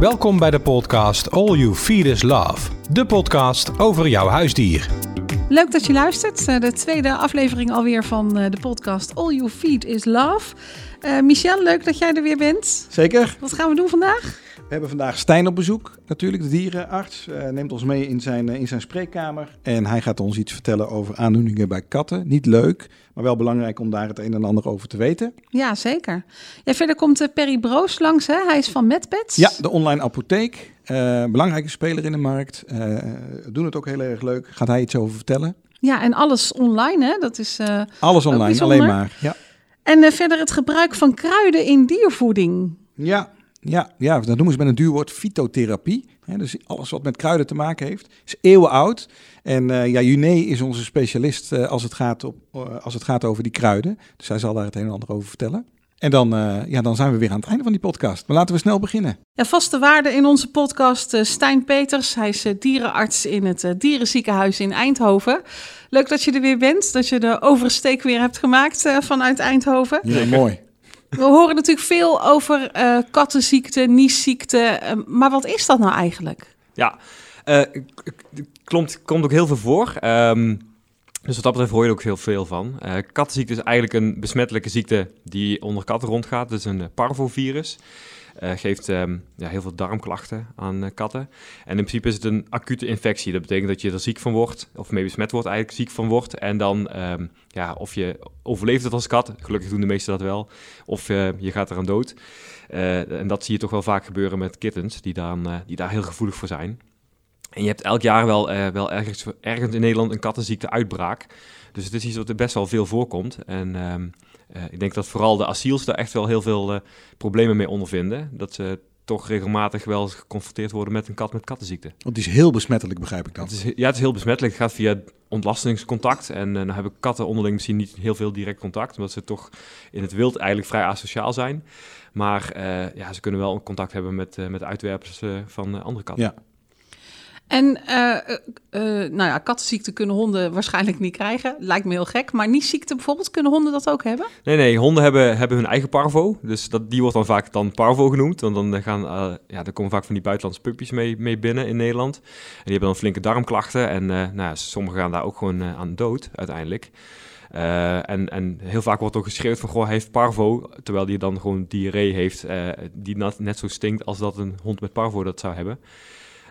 Welkom bij de podcast All You Feed is Love. De podcast over jouw huisdier. Leuk dat je luistert. Eh, De tweede aflevering alweer van eh, de podcast All You Feed is Love. Eh, Michel, leuk dat jij er weer bent. Zeker. Wat gaan we doen vandaag? We hebben vandaag Stijn op bezoek, natuurlijk, de dierenarts. Eh, neemt ons mee in zijn, eh, in zijn spreekkamer. En hij gaat ons iets vertellen over aandoeningen bij katten. Niet leuk, maar wel belangrijk om daar het een en ander over te weten. Ja, zeker. Ja, verder komt eh, Perry Broos langs. Hè? Hij is van MedPets. Ja, de online apotheek. belangrijke speler in de markt. doen het ook heel erg leuk. Gaat hij iets over vertellen? Ja, en alles online. Hè? Dat is, Alles online, alleen maar. Ja. En verder het gebruik van kruiden in diervoeding. Ja, ja, ja, dat noemen ze met een duur woord fytotherapie. Dus alles wat met kruiden te maken heeft, is eeuwenoud. En eh ja, Juné is onze specialist eh, als, het gaat op, eh, als het gaat over die kruiden. Dus hij zal daar het een en ander over vertellen. En dan, ja, dan zijn we weer aan het einde van die podcast. Maar laten we snel beginnen. Ja, vaste waarde in onze podcast Stijn Peters. Hij is dierenarts in het dierenziekenhuis in Eindhoven. Leuk dat je er weer bent, dat je de oversteek weer hebt gemaakt vanuit Eindhoven. Ja, mooi. We horen natuurlijk veel over eh kattenziekte, niesziekte. eh, maar wat is dat nou eigenlijk? Ja, klomt, komt ook heel veel voor. Ehm, dus wat dat betreft hoor je er ook heel veel van. Eh kattenziekte is eigenlijk een besmettelijke ziekte die onder katten rondgaat. Het is een eh, parvovirus. Eh geeft ehm, ja, heel veel darmklachten aan katten. En in principe is het een acute infectie. Dat betekent dat je er ziek van wordt, of mee besmet wordt, eigenlijk ziek van wordt. En dan, ehm, ja, of je overleeft het als kat, gelukkig doen de meesten dat wel, of je gaat eraan dood. En dat zie je toch wel vaak gebeuren met kittens, die, die daar heel gevoelig voor zijn. En je hebt elk jaar wel, eh, wel ergens, ergens in Nederland een kattenziekte uitbraak. Dus het is iets wat er best wel veel voorkomt. En ehm, eh, ik denk dat vooral de asiels daar echt wel heel veel eh, problemen mee ondervinden. Dat ze toch regelmatig wel geconfronteerd worden met een kat met kattenziekte. Want die is heel besmettelijk, begrijp ik dan. Het is, ja, het is heel besmettelijk. Het gaat via ontlastingscontact. En dan hebben katten onderling misschien niet heel veel direct contact. Omdat ze toch in het wild eigenlijk vrij asociaal zijn. Maar ja, ze kunnen wel contact hebben met, met uitwerpers van andere katten. Ja. En eh, nou ja, kattenziekte kunnen honden waarschijnlijk niet krijgen. Lijkt me heel gek. Maar niesziekte bijvoorbeeld, kunnen honden dat ook hebben? Nee, nee, honden hebben, hebben hun eigen parvo. Dus dat, die wordt dan vaak dan parvo genoemd. Want dan, gaan, ja, er komen vaak van die buitenlandse puppies mee, mee binnen in Nederland. En die hebben dan flinke darmklachten. En nou, ja, sommigen gaan daar ook gewoon aan dood uiteindelijk. En, en heel vaak wordt ook geschreeuwd van, goh, hij heeft parvo. Terwijl die dan gewoon diarree heeft die net, net zo stinkt als dat een hond met parvo dat zou hebben.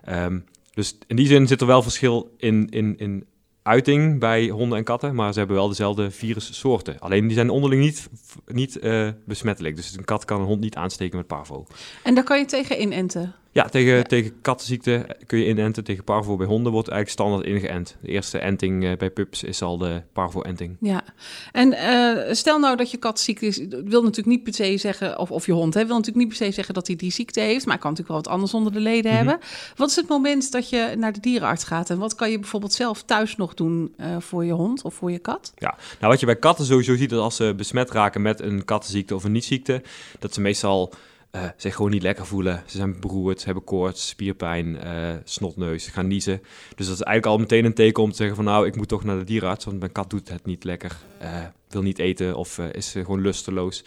Ehm, dus in die zin zit er wel verschil in, in, in uiting bij honden en katten, maar ze hebben wel dezelfde virussoorten. Alleen die zijn onderling niet, niet eh, besmettelijk. Dus een kat kan een hond niet aansteken met parvo. En daar kan je tegen inenten. Ja, tegen, Ja. tegen kattenziekte kun je inenten. Tegen parvo bij honden wordt eigenlijk standaard ingeënt. De eerste enting eh, bij pups is al de parvo-enting. Ja, en eh, stel nou dat je kat ziek is, dat wil natuurlijk niet per se zeggen, of, of je hond, hè, wil natuurlijk niet per se zeggen dat hij die ziekte heeft, maar hij kan natuurlijk wel wat anders onder de leden Mhm. hebben. Wat is het moment dat je naar de dierenarts gaat en wat kan je bijvoorbeeld zelf thuis nog doen eh, voor je hond of voor je kat? Ja, nou wat je bij katten sowieso ziet, is als ze besmet raken met een kattenziekte of een niet-ziekte, dat ze meestal eh, zich gewoon niet lekker voelen. Ze zijn beroerd, ze hebben koorts, spierpijn, eh, snotneus, gaan niezen. Dus dat is eigenlijk al meteen een teken om te zeggen van nou, ik moet toch naar de dierenarts, want mijn kat doet het niet lekker, eh, wil niet eten of is gewoon lusteloos.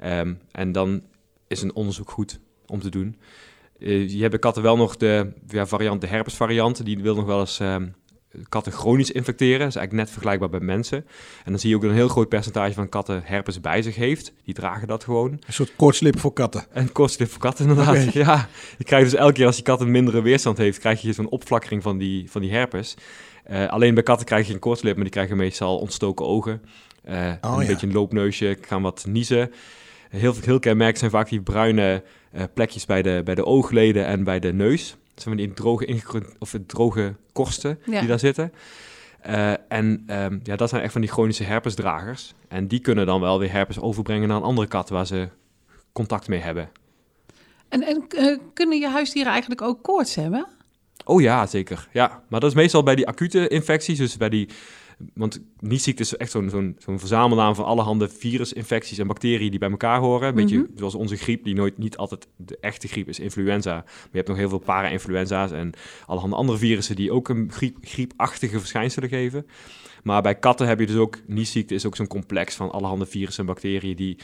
Ehm, en dan is een onderzoek goed om te doen. Je hebt bij katten wel nog de ja, variant, de herpesvariant, die wil nog wel eens ehm, katten chronisch infecteren. Dat is eigenlijk net vergelijkbaar bij mensen. En dan zie je ook dat een heel groot percentage van katten herpes bij zich heeft. Die dragen dat gewoon. Een soort koortslip voor katten. En kortslip voor katten inderdaad. Ja, je krijgt dus elke keer als die kat een mindere weerstand heeft, krijg je zo'n opflakkering van die, van die herpes. Eh, alleen bij katten krijg je geen koortslip, maar die krijgen meestal ontstoken ogen. Eh, Oh, een ja. beetje een loopneusje, gaan wat niezen. Heel, heel kenmerkend zijn vaak die bruine eh, plekjes bij de, bij de oogleden en bij de neus. Dat zijn van die droge, of droge korsten Ja. die daar zitten. Eh, en ehm, ja, dat zijn echt van die chronische herpesdragers. En die kunnen dan wel weer herpes overbrengen naar een andere kat waar ze contact mee hebben. En, en eh, kunnen je huisdieren eigenlijk ook koorts hebben? Oh ja, zeker. Ja, maar dat is meestal bij die acute infecties, dus bij die... Want niet-ziekte is echt zo'n zo'n zo'n verzamelnaam van allerhande virusinfecties en bacteriën die bij elkaar horen. Een beetje Mhm. zoals onze griep, die nooit niet altijd de echte griep is, influenza. Maar je hebt nog heel veel para-influenza's en allerhande andere virussen die ook een griep, griepachtige verschijnselen geven. Maar bij katten heb je dus ook, niet-ziekte is ook zo'n complex van allerhande virussen en bacteriën die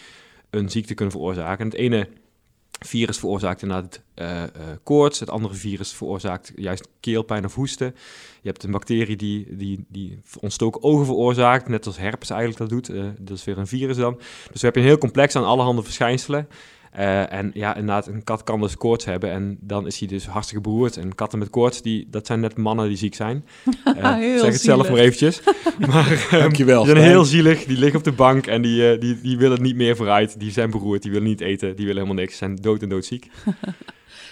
een ziekte kunnen veroorzaken. En het ene virus veroorzaakt inderdaad eh, koorts. Het andere virus veroorzaakt juist keelpijn of hoesten. Je hebt een bacterie die, die, die ontstoken ogen veroorzaakt, net als herpes eigenlijk dat doet. Eh, dat is weer een virus dan. Dus we hebben een heel complex aan allerhande verschijnselen. Uh, en ja, inderdaad, een kat kan dus koorts hebben en dan is hij dus hartstikke beroerd. En katten met koorts, die, dat zijn net mannen die ziek zijn. Uh, zeg het zelf maar eventjes. maar um, Dankjewel, die zijn heel zielig, die liggen op de bank en die, uh, die, die willen niet meer vooruit. Die zijn beroerd, die willen niet eten, die willen helemaal niks. zijn dood en doodziek.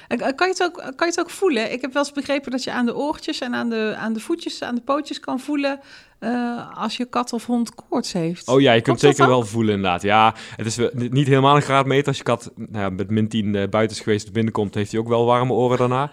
Kan je, het ook, kan je het ook voelen? Ik heb wel eens begrepen dat je aan de oortjes en aan de, aan de voetjes, aan de pootjes kan voelen uh, als je kat of hond koorts heeft. Oh ja, je kunt zeker wel voelen inderdaad. Ja, het is niet helemaal een graadmeter. Als je kat nou ja, met min 10 uh, buiten is geweest binnenkomt, heeft hij ook wel warme oren daarna.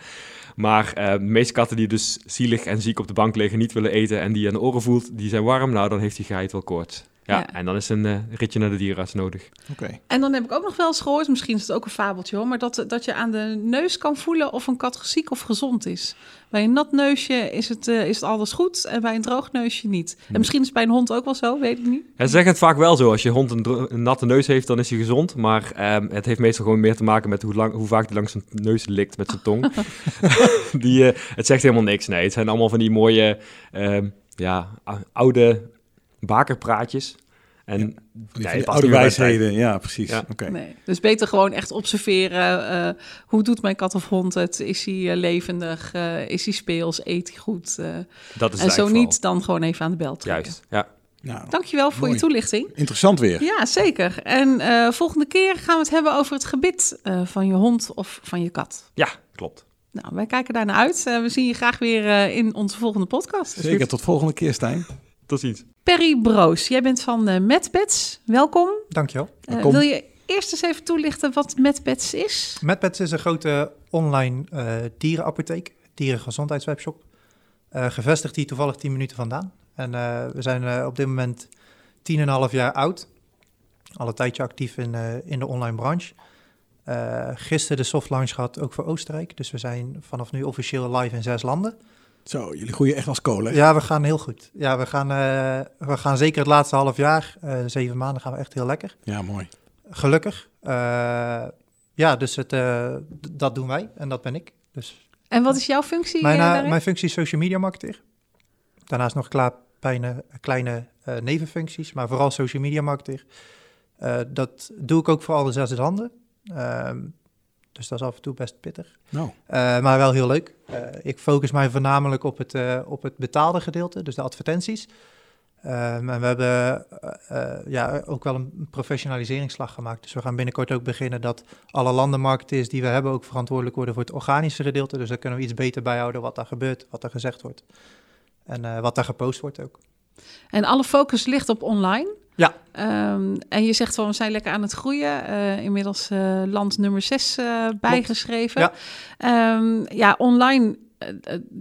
Maar uh, de meeste katten die dus zielig en ziek op de bank liggen, niet willen eten en die aan de oren voelt, die zijn warm, nou dan heeft die geit wel koorts. Ja, ja, en dan is een uh, ritje naar de dierenarts nodig. Oké. Okay. En dan heb ik ook nog wel eens gehoord, misschien is het ook een fabeltje hoor, maar dat, dat je aan de neus kan voelen of een kat ziek of gezond is. Bij een nat neusje is het, uh, is het alles goed en bij een droog neusje niet. En misschien is het bij een hond ook wel zo, weet ik niet. Ja, ze zeggen het vaak wel zo. Als je hond een, een natte neus heeft, dan is hij gezond. Maar um, het heeft meestal gewoon meer te maken met hoe, lang, hoe vaak hij langs zijn neus likt met zijn tong. die, uh, het zegt helemaal niks. Nee, het zijn allemaal van die mooie, uh, ja, oude bakerpraatjes. En ja, die, nee, die oude wijsheden, ja, precies. Ja. Okay. Nee, dus beter gewoon echt observeren. Uh, hoe doet mijn kat of hond het? Is hij uh, levendig? Uh, is hij speels? Eet hij goed? dat is en zo niet, dan gewoon even aan de bel trekken. Juist, ja. Nou, Dankjewel voor mooi. je toelichting. Interessant weer. Ja, zeker. En volgende keer gaan we het hebben over het gebit van je hond of van je kat. Ja, klopt. Nou, wij kijken daarnaar uit. we zien je graag weer in onze volgende podcast. Zeker, tot volgende keer, Stijn. Tot ziens. Perry Broos, jij bent van uh. Welkom. Dankjewel. Uh, wil je eerst eens even toelichten wat MedPets is? MedPets is een grote online uh, dierenapotheek, dierengezondheidswebshop. gevestigd hier toevallig 10 minuten vandaan. En we zijn op dit moment 10,5 jaar oud. Al een tijdje actief in, in de online branche. gisteren de soft launch gehad, ook voor Oostenrijk. Dus we zijn vanaf nu officieel live in zes landen. Zo, jullie groeien echt als kolen. Ja, we gaan heel goed. Ja, we gaan, uh, we gaan zeker het laatste half jaar, uh, zeven maanden, gaan we echt heel lekker. Ja, mooi. Gelukkig. Uh, ja, dus het, dat doen wij en dat ben ik. Dus, en wat is jouw functie? Mijn, mijn functie is social media marketeer. Daarnaast nog klaar kleine, kleine nevenfuncties, maar vooral social media marketeer. dat doe ik ook voor alle zes handen. Ehm, dus dat is af en toe best pittig. No. Uh, maar wel heel leuk. Uh, ik focus mij voornamelijk op het, uh, op het betaalde gedeelte, dus de advertenties. Um, en we hebben ja, ook wel een professionaliseringsslag gemaakt. Dus we gaan binnenkort ook beginnen dat alle landenmarketeers die we hebben ook verantwoordelijk worden voor het organische gedeelte. Dus daar kunnen we iets beter bijhouden wat daar gebeurt, wat er gezegd wordt. En wat daar gepost wordt ook. En alle focus ligt op online? Ja. Um, en je zegt van we zijn lekker aan het groeien. Uh, inmiddels uh, land nummer 6 uh, bijgeschreven. Ja, um, ja online,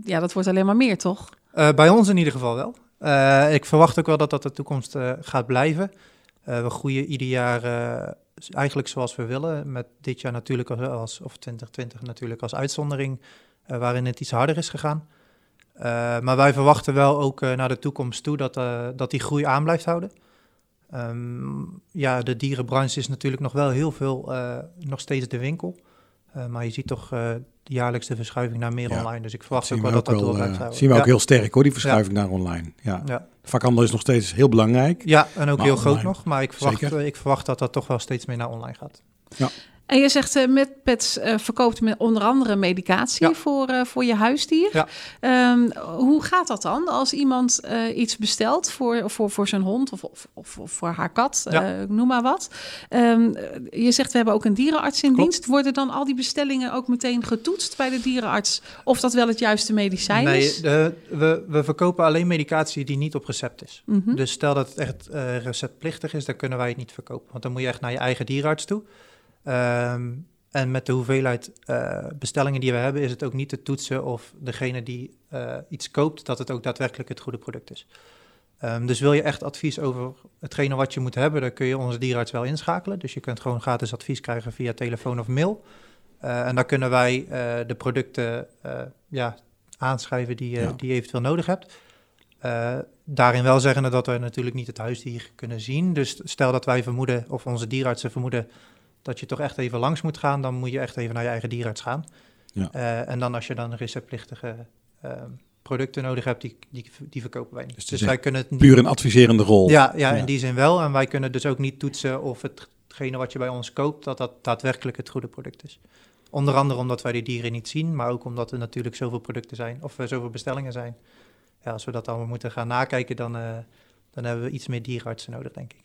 ja, dat wordt alleen maar meer, toch? bij ons in ieder geval wel. ik verwacht ook wel dat dat de toekomst gaat blijven. we groeien ieder jaar eigenlijk zoals we willen. Met dit jaar natuurlijk als, of 2020 natuurlijk als uitzondering, waarin het iets harder is gegaan. maar wij verwachten wel ook naar de toekomst toe dat, dat die groei aan blijft houden. Um, ja, de dierenbranche is natuurlijk nog wel heel veel, uh, nog steeds de winkel. Uh, maar je ziet toch uh, de jaarlijkse verschuiving naar meer ja. online. Dus ik verwacht ook wel dat dat door blijft zien we ook heel sterk hoor, die verschuiving ja. naar online. Ja. ja. Vakhandel is nog steeds heel belangrijk. Ja, en ook heel online. groot nog. Maar ik verwacht, ik verwacht dat dat toch wel steeds meer naar online gaat. Ja. En je zegt uh, MedPets uh, verkoopt met onder andere medicatie ja. voor, uh, voor je huisdier. Ja. Um, hoe gaat dat dan als iemand iets bestelt voor, voor, voor zijn hond of, of, of, of voor haar kat, ja. noem maar wat. Um, je zegt we hebben ook een dierenarts in Klopt. dienst. Worden dan al die bestellingen ook meteen getoetst bij de dierenarts of dat wel het juiste medicijn nee, is? Nee, we, we verkopen alleen medicatie die niet op recept is. Mm -hmm. Dus stel dat het echt receptplichtig is, dan kunnen wij het niet verkopen. Want dan moet je echt naar je eigen dierenarts toe. Um, en met de hoeveelheid uh, bestellingen die we hebben, is het ook niet te toetsen of degene die uh, iets koopt, dat het ook daadwerkelijk het goede product is. Um, dus wil je echt advies over hetgene wat je moet hebben, dan kun je onze dierenarts wel inschakelen. Dus je kunt gewoon gratis advies krijgen via telefoon of mail. Uh, en dan kunnen wij de producten ja, aanschrijven die, ja. die je eventueel nodig hebt. daarin wel zeggen dat we natuurlijk niet het huisdier kunnen zien. Dus stel dat wij vermoeden, of onze dierenartsen vermoeden dat je toch echt even langs moet gaan, dan moet je echt even naar je eigen dierarts gaan. Ja. Eh, en dan als je dan receptplichtige ehm, producten nodig hebt, die, die, die verkopen wij niet. Dus Dus, wij kunnen het niet... Puur een adviserende rol. Ja, ja, Ja. in die zin wel. En wij kunnen dus ook niet toetsen of hetgene wat je bij ons koopt, dat dat daadwerkelijk het goede product is. Onder andere omdat wij die dieren niet zien, maar ook omdat er natuurlijk zoveel producten zijn, of er zoveel bestellingen zijn. Ja, als we dat allemaal moeten gaan nakijken, dan, eh, dan hebben we iets meer dierenartsen nodig, denk ik.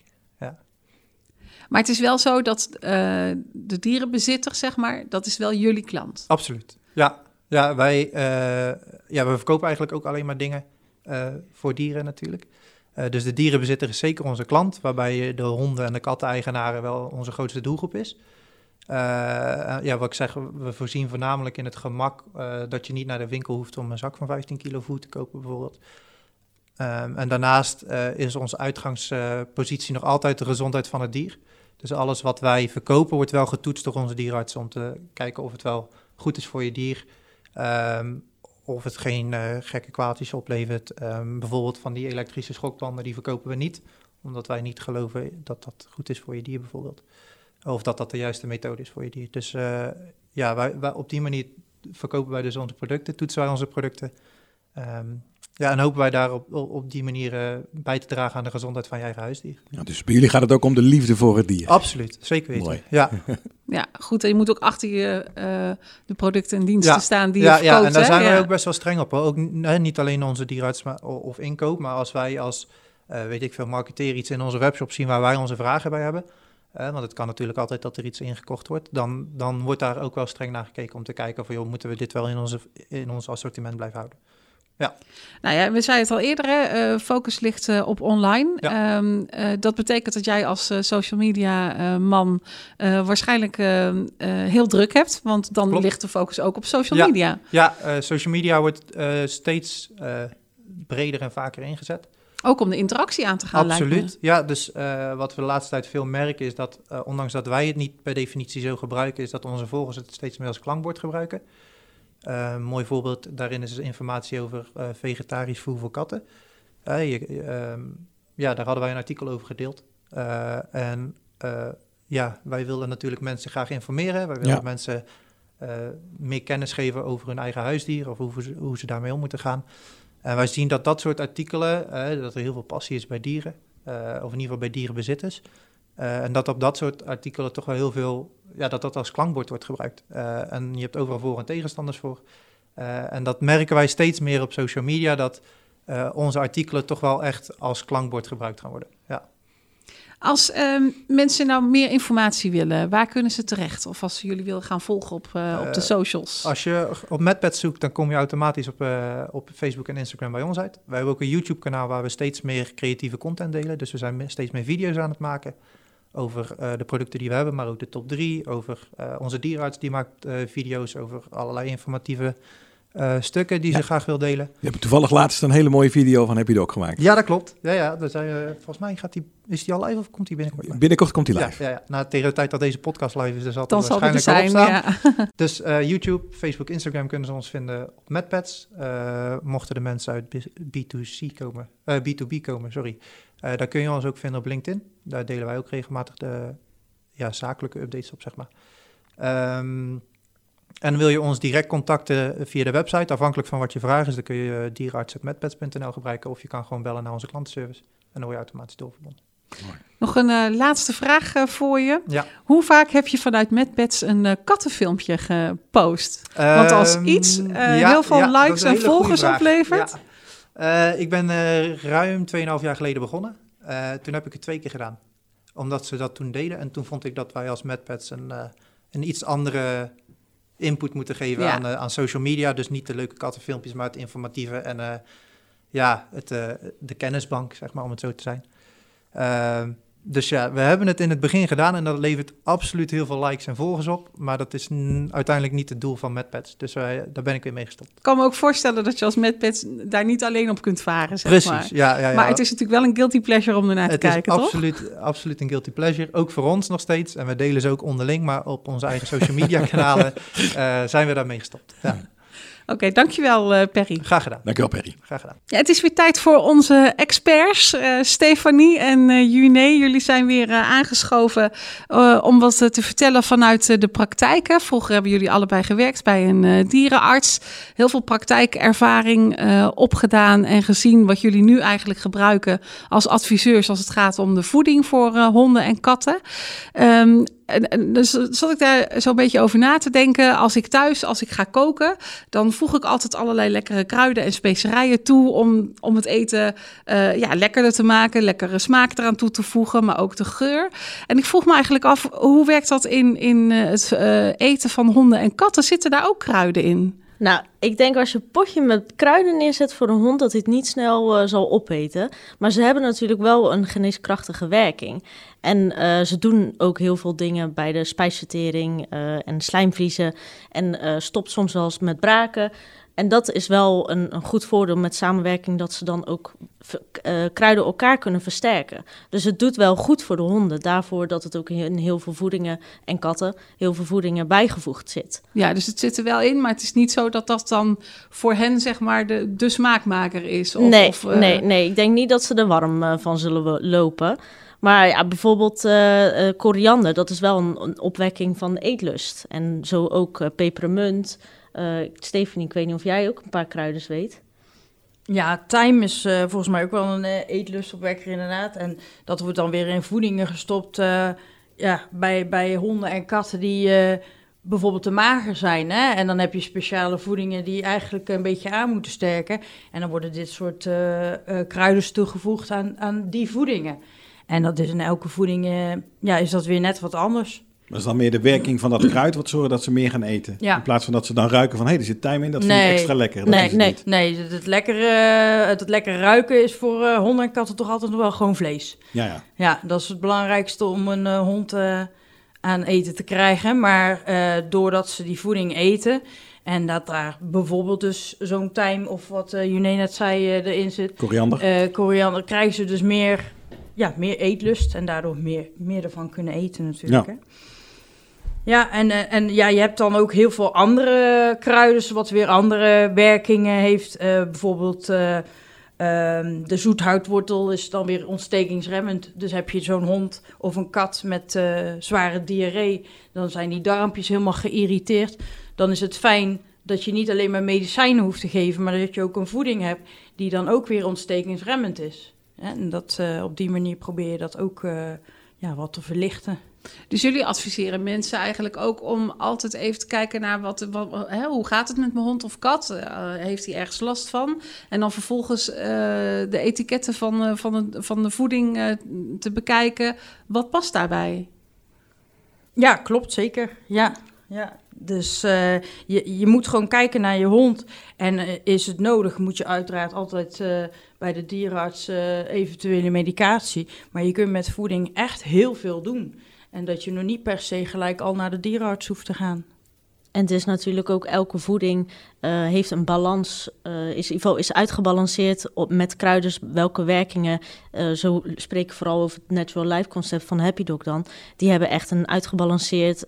Maar het is wel zo dat eh, de dierenbezitter, zeg maar, dat is wel jullie klant. Absoluut. Ja, ja wij eh, ja, we verkopen eigenlijk ook alleen maar dingen eh, voor dieren natuurlijk. Dus de dierenbezitter is zeker onze klant, waarbij de honden- en de katten-eigenaren wel onze grootste doelgroep is. Ja, wat ik zeg, we voorzien voornamelijk in het gemak dat je niet naar de winkel hoeft om een zak van 15 kilo voer te kopen bijvoorbeeld. Ehm, en daarnaast is onze uitgangspositie nog altijd de gezondheid van het dier. Dus alles wat wij verkopen wordt wel getoetst door onze dierenarts om te kijken of het wel goed is voor je dier. Ehm, of het geen eh, gekke kwaadjes oplevert. Ehm, bijvoorbeeld van die elektrische schokbanden, die verkopen we niet. Omdat wij niet geloven dat dat goed is voor je dier bijvoorbeeld. Of dat dat de juiste methode is voor je dier. Dus eh, ja, wij, wij, op die manier verkopen wij dus onze producten, toetsen wij onze producten. Ehm, ja, en hopen wij daar op, op, die manier eh, bij te dragen aan de gezondheid van je eigen huisdier. Ja, dus bij jullie gaat het ook om de liefde voor het dier. Absoluut, zeker weten. Mooi. Ja, Ja, goed. En je moet ook achter je eh, de producten en diensten Ja, staan die ja, je verkoopt. ja, en daar hè? zijn wij Ja. ook best wel streng op. Hoor. Ook niet alleen onze maar, o- of inkoop, maar als wij als, eh, weet ik veel, marketeer iets in onze webshop zien waar wij onze vragen bij hebben, want het kan natuurlijk altijd dat er iets ingekocht wordt, dan, dan wordt daar ook wel streng naar gekeken om te kijken of, joh, moeten we dit wel in, onze, in ons assortiment blijven houden. Nou ja, we zeiden het al eerder, hè, eh, focus ligt eh, op online. Ja. Ehm, eh, dat betekent dat jij als social media man waarschijnlijk heel druk hebt, want dan Klopt. ligt de focus ook op social Ja. media. Ja, social media wordt steeds breder en vaker ingezet. Ook om de interactie aan te gaan. Absoluut. Ja, dus wat we de laatste tijd veel merken is dat, ondanks dat wij het niet per definitie zo gebruiken, is dat onze volgers het steeds meer als klankbord gebruiken. Een mooi voorbeeld daarin is informatie over eh, vegetarisch voer voor katten. Eh, je, ehm, ja, daar hadden wij een artikel over gedeeld. Eh, en ja, wij willen natuurlijk mensen graag informeren. Wij willen Ja. mensen meer kennis geven over hun eigen huisdier of hoe ze, hoe ze daarmee om moeten gaan. En wij zien dat dat soort artikelen, dat er heel veel passie is bij dieren, of in ieder geval bij dierenbezitters. Eh, en dat op dat soort artikelen toch wel heel veel, ja, dat dat als klankbord wordt gebruikt. Eh, en je hebt overal voor- en tegenstanders voor. Eh, en dat merken wij steeds meer op social media, dat onze artikelen toch wel echt als klankbord gebruikt gaan worden. Ja. Als ehm, mensen nou meer informatie willen, waar kunnen ze terecht? Of als ze jullie willen gaan volgen op, op de socials. Als je op MedPets zoekt, dan kom je automatisch op, op Facebook en Instagram bij ons uit. Wij hebben ook een YouTube-kanaal waar we steeds meer creatieve content delen. Dus we zijn steeds meer video's aan het maken over eh, de producten die we hebben, maar ook de top 3. Over eh, onze dierenarts, die maakt eh, video's over allerlei informatieve eh, stukken die Ja. ze graag wil delen. Je hebt toevallig laatst een hele mooie video van, heb je er ook gemaakt. Ja, dat klopt. Ja, ja, volgens mij gaat die, is die al live of komt die binnenkort live? Binnenkort komt hij live. Ja, ja, ja. Nou, tegen de tijd dat deze podcast live is, dan zal het dan er zal er waarschijnlijk zijn. al op staan. Ja. Dus eh, YouTube, Facebook, Instagram kunnen ze ons vinden op. Eh, mochten de mensen uit B- B2C komen, eh, B2B komen, sorry. Eh, daar kun je ons ook vinden op LinkedIn. Daar delen wij ook regelmatig de ja, zakelijke updates op, zeg maar. Ehm, en wil je ons direct contacten via de website, afhankelijk van wat je vraag is, dan kun je dierenarts.medpets.nl gebruiken of je kan gewoon bellen naar onze klantenservice en dan word je automatisch doorverbonden. Nog een eh, laatste vraag eh, voor je. Ja. Hoe vaak heb je vanuit MedPets een kattenfilmpje gepost? Want als Ehm, iets eh, ja, heel veel ja, likes en volgers oplevert. Eh, ik ben eh, ruim 2,5 jaar geleden begonnen. Eh, toen heb ik het twee keer gedaan. Omdat ze dat toen deden. En toen vond ik dat wij als MedPets een, een iets andere input moeten geven Ja. aan, aan social media. Dus niet de leuke kattenfilmpjes, maar het informatieve en ja, het, de kennisbank, zeg maar, om het zo te zijn. Dus ja, we hebben het in het begin gedaan en dat levert absoluut heel veel likes en volgers op. Maar dat is uiteindelijk niet het doel van MedPets. Dus wij, daar ben ik weer mee gestopt. Ik kan me ook voorstellen dat je als MedPets daar niet alleen op kunt varen, zeg Precies, maar. ja, ja, ja. Maar het is natuurlijk wel een guilty pleasure om ernaar te Het kijken, is toch? absoluut, absoluut een guilty pleasure. Ook voor ons nog steeds. En we delen ze ook onderling. Maar op onze eigen social media kanalen eh, zijn we daarmee gestopt. Ja. Oké, dankjewel uh, Perry. Graag gedaan. Dankjewel Perry. Graag gedaan. Ja, het is weer tijd voor onze experts, uh, Stefanie en uh, June. Jullie zijn weer aangeschoven om wat te vertellen vanuit de praktijken. Vroeger hebben jullie allebei gewerkt bij een dierenarts. Heel veel praktijkervaring opgedaan en gezien wat jullie nu eigenlijk gebruiken als adviseurs als het gaat om de voeding voor honden en katten. Um, en, dus zat ik daar zo'n beetje over na te denken. Als ik thuis, als ik ga koken, dan voeg ik altijd allerlei lekkere kruiden en specerijen toe om, om het eten uh, ja, lekkerder te maken, lekkere smaak eraan toe te voegen, maar ook de geur. En ik vroeg me eigenlijk af, hoe werkt dat in, in eh, het uh, eten van honden en katten? Zitten daar ook kruiden in? Nou, ik denk als je een potje met kruiden neerzet voor een hond, dat hij het niet snel uh, zal opeten. Maar ze hebben natuurlijk wel een geneeskrachtige werking. En uh, ze doen ook heel veel dingen bij de spijsvertering uh, en slijmvliezen. En stopt soms eens met braken. En dat is wel een, een, goed voordeel met samenwerking, dat ze dan ook uh, kruiden elkaar kunnen versterken. Dus het doet wel goed voor de honden, daarvoor dat het ook in heel veel voedingen en katten heel veel voedingen bijgevoegd zit. Ja, dus het zit er wel in, maar het is niet zo dat dat dan voor hen zeg maar de, de smaakmaker is. Of, nee, of, uh... nee, nee, ik denk niet dat ze er warm uh, van zullen lopen. Maar ja, bijvoorbeeld koriander, dat is wel een, een, opwekking van eetlust. En zo ook pepermunt. Uh, Stephanie, ik weet niet of jij ook een paar kruiden weet. Ja, tijm is uh, volgens mij ook wel een uh, eetlustopwekker inderdaad. En dat wordt dan weer in voedingen gestopt ja, bij, bij honden en katten die bijvoorbeeld te mager zijn. Hè? En dan heb je speciale voedingen die eigenlijk een beetje aan moeten sterken. En dan worden dit soort kruiden toegevoegd aan, aan die voedingen. En dat is in elke voeding ja, is dat weer net wat anders. Dat is dan meer de werking van dat kruid wat zorgt dat ze meer gaan eten. Ja. In plaats van dat ze dan ruiken van, hé, hey, er zit tijm in, dat vind ik extra lekker. Dat nee, nee, nee. Het lekkere, het lekkere ruiken is voor uh, honden en katten toch altijd nog wel gewoon vlees. Ja, ja. Ja, dat is het belangrijkste om een uh, hond uh, aan eten te krijgen. Maar doordat ze die voeding eten... En dat daar bijvoorbeeld dus zo'n tijm of wat uh, June net zei erin zit. Koriander. koriander krijgen ze dus meer, ja, meer eetlust en daardoor meer, meer ervan kunnen eten natuurlijk. Ja. Hè? Ja, en, eh, en ja, je hebt dan ook heel veel andere kruiden, wat weer andere werkingen heeft. Uh, bijvoorbeeld uh, um, de zoethoutwortel is dan weer ontstekingsremmend. Dus heb je zo'n hond of een kat met zware diarree, dan zijn die darmpjes helemaal geïrriteerd. Dan is het fijn dat je niet alleen maar medicijnen hoeft te geven, maar dat je ook een voeding hebt die dan ook weer ontstekingsremmend is. En dat, op die manier probeer je dat ook ja, wat te verlichten. Dus jullie adviseren mensen eigenlijk ook om altijd even te kijken naar wat, hè, hoe gaat het met mijn hond of kat? Uh, heeft hij ergens last van? En dan vervolgens uh, de etiketten van, uh, van, de, van de voeding te bekijken. Wat past daarbij? Ja, klopt zeker. Ja, ja. Dus je, je moet gewoon kijken naar je hond. En is het nodig, moet je uiteraard altijd bij de dierenarts eventuele medicatie. Maar je kunt met voeding echt heel veel doen. En dat je nog niet per se gelijk al naar de dierenarts hoeft te gaan. En het is natuurlijk ook elke voeding uh, heeft een balans, uh, is in ieder geval is uitgebalanceerd op, met kruiden, welke werkingen. Uh, zo spreek ik vooral over het natural life concept van Happy Dog dan. Die hebben echt een uitgebalanceerd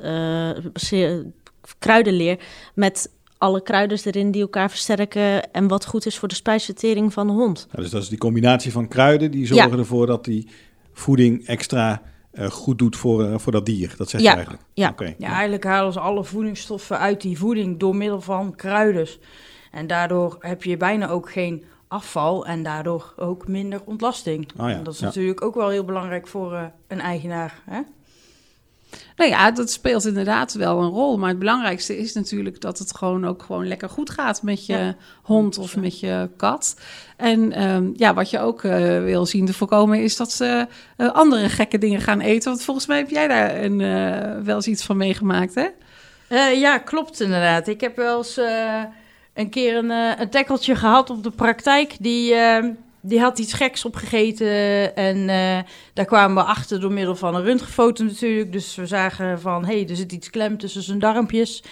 kruidenleer met alle kruiden erin die elkaar versterken en wat goed is voor de spijsvertering van de hond. Ja, dus dat is die combinatie van kruiden die zorgen ervoor dat die voeding extra uh, goed doet voor, uh, voor dat dier. Dat zeg je eigenlijk? Ja. Okay. ja, eigenlijk halen ze alle voedingsstoffen uit die voeding door middel van kruiden. En daardoor heb je bijna ook geen afval en daardoor ook minder ontlasting. Oh ja, dat is natuurlijk ook wel heel belangrijk voor uh, een eigenaar. Hè? Nou ja, dat speelt inderdaad wel een rol. Maar het belangrijkste is natuurlijk dat het gewoon ook gewoon lekker goed gaat met je hond of met je kat. En um, ja, wat je ook uh, wil zien te voorkomen is dat ze uh, andere gekke dingen gaan eten. Want volgens mij heb jij daar een, uh, wel eens iets van meegemaakt, hè? ja, klopt inderdaad. Ik heb wel eens een keer een, een tekkeltje gehad op de praktijk die ehm, die had iets geks opgegeten. En uh, daar kwamen we achter door middel van een röntgenfoto natuurlijk. Dus we zagen van, hé, hey, er zit iets klem tussen zijn darmpjes.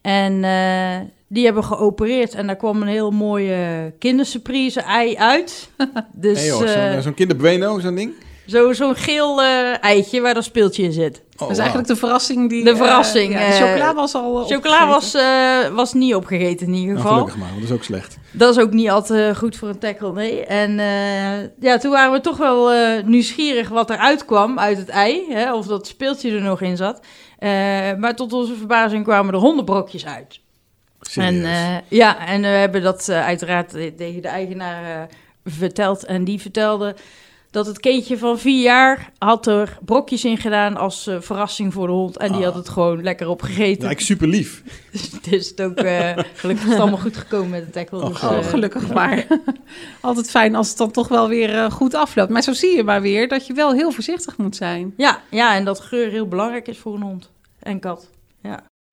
En uh, die hebben geopereerd. En daar kwam een heel mooie kindersurprise ei uit. dus, hey joh, zo'n uh, zo kinderbueno, zo'n ding? Zo, zo'n geel eh, eitje waar dat speeltje in zit. Oh, dus eigenlijk de verrassing die... De eh, verrassing, ja, de eh, chocola was al Chocola was, eh, was niet opgegeten in ieder Nou, geval. gelukkig maar, want dat is ook slecht. Dat is ook niet altijd goed voor een tackle, nee. En eh, ja, toen waren we toch wel eh, nieuwsgierig wat eruit kwam uit het ei. Hè, of dat speeltje er nog in zat. Eh, maar tot onze verbazing kwamen er hondenbrokjes uit. En, eh, ja, en we hebben dat uiteraard tegen de eigenaar eh, verteld. En die vertelde dat het kindje van vier jaar had er brokjes in gedaan als eh, verrassing voor de hond. En die Ah. had het gewoon lekker opgegeten. Lijkt super lief. Dus het is ook eh, gelukkig is het allemaal goed gekomen met de tackle. Oh, dus, Oh, eh, gelukkig maar. Altijd fijn als het dan toch wel weer eh, goed afloopt. Maar zo zie je maar weer dat je wel heel voorzichtig moet zijn. ja, ja, en dat geur heel belangrijk is voor een hond en kat.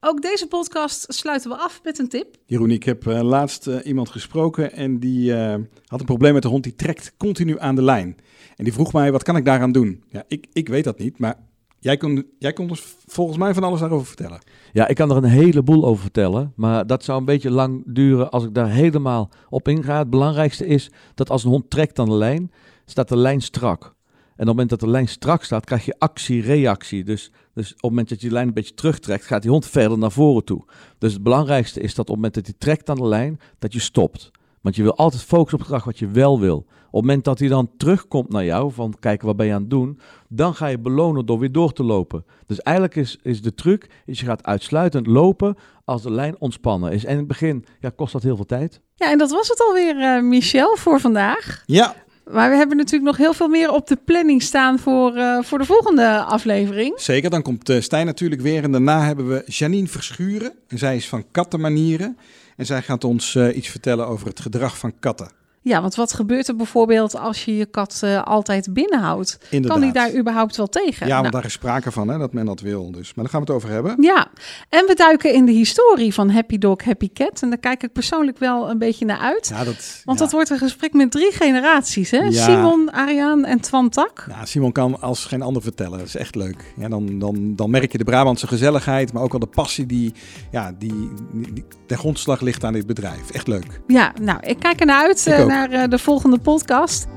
Ook deze podcast sluiten we af met een tip. Jeroen, ik heb eh, laatst eh, iemand gesproken en die eh, had een probleem met de hond. Die trekt continu aan de lijn. En die vroeg mij, wat kan ik daaraan doen? Ja, ik, ik weet dat niet, maar jij kon, jij kon ons volgens mij van alles daarover vertellen. Ja, ik kan er een heleboel over vertellen, maar dat zou een beetje lang duren als ik daar helemaal op inga. Het belangrijkste is dat als een hond trekt aan de lijn, staat de lijn strak. En op het moment dat de lijn strak staat, krijg je actie-reactie. Dus, dus op het moment dat je de lijn een beetje terugtrekt, gaat die hond verder naar voren toe. Dus het belangrijkste is dat op het moment dat hij trekt aan de lijn, dat je stopt. Want je wil altijd focussen op het gedrag wat je wel wil. Op het moment dat hij dan terugkomt naar jou, van kijk, wat ben je aan het doen? Dan ga je belonen door weer door te lopen. Dus eigenlijk is, is de truc, is je gaat uitsluitend lopen als de lijn ontspannen is. En in het begin ja, kost dat heel veel tijd. Ja, en dat was het alweer, eh Michel, voor vandaag. Ja, Maar we hebben natuurlijk nog heel veel meer op de planning staan voor, eh, voor de volgende aflevering. zeker. Dan komt eh, Stijn natuurlijk weer. En daarna hebben we Janine Verschuren. En zij is van kattenmanieren. En zij gaat ons eh, iets vertellen over het gedrag van katten. Ja, want wat gebeurt er bijvoorbeeld als je je kat eh, altijd binnenhoudt? Inderdaad. Kan die daar überhaupt wel tegen? Ja, want Nou, daar is sprake van, hè, dat men dat wil. Dus. Maar daar gaan we het over hebben. Ja, en we duiken in de historie van Happy Dog, Happy Cat. En daar kijk ik persoonlijk wel een beetje naar uit. Ja, dat, Want ja. dat wordt een gesprek met drie generaties, hè? Ja. Simon, Ariaan en Twan Tak. Ja, Simon kan als geen ander vertellen. Dat is echt leuk. Ja, dan, dan, dan merk je de Brabantse gezelligheid, maar ook al de passie die, ja, die, die ten grondslag ligt aan dit bedrijf. Echt leuk. Ja, nou, ik kijk ernaar uit, eh. Naar eh, de volgende podcast.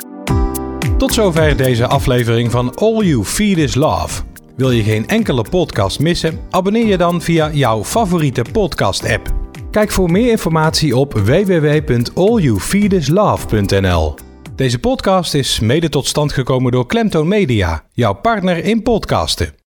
Tot zover deze aflevering van All You Feed Is Love. Wil je geen enkele podcast missen? Abonneer je dan via jouw favoriete podcast-app. Kijk voor meer informatie op www.allyouFeedislove.nl. Deze podcast is mede tot stand gekomen door Klemtoon Media, jouw partner in podcasten.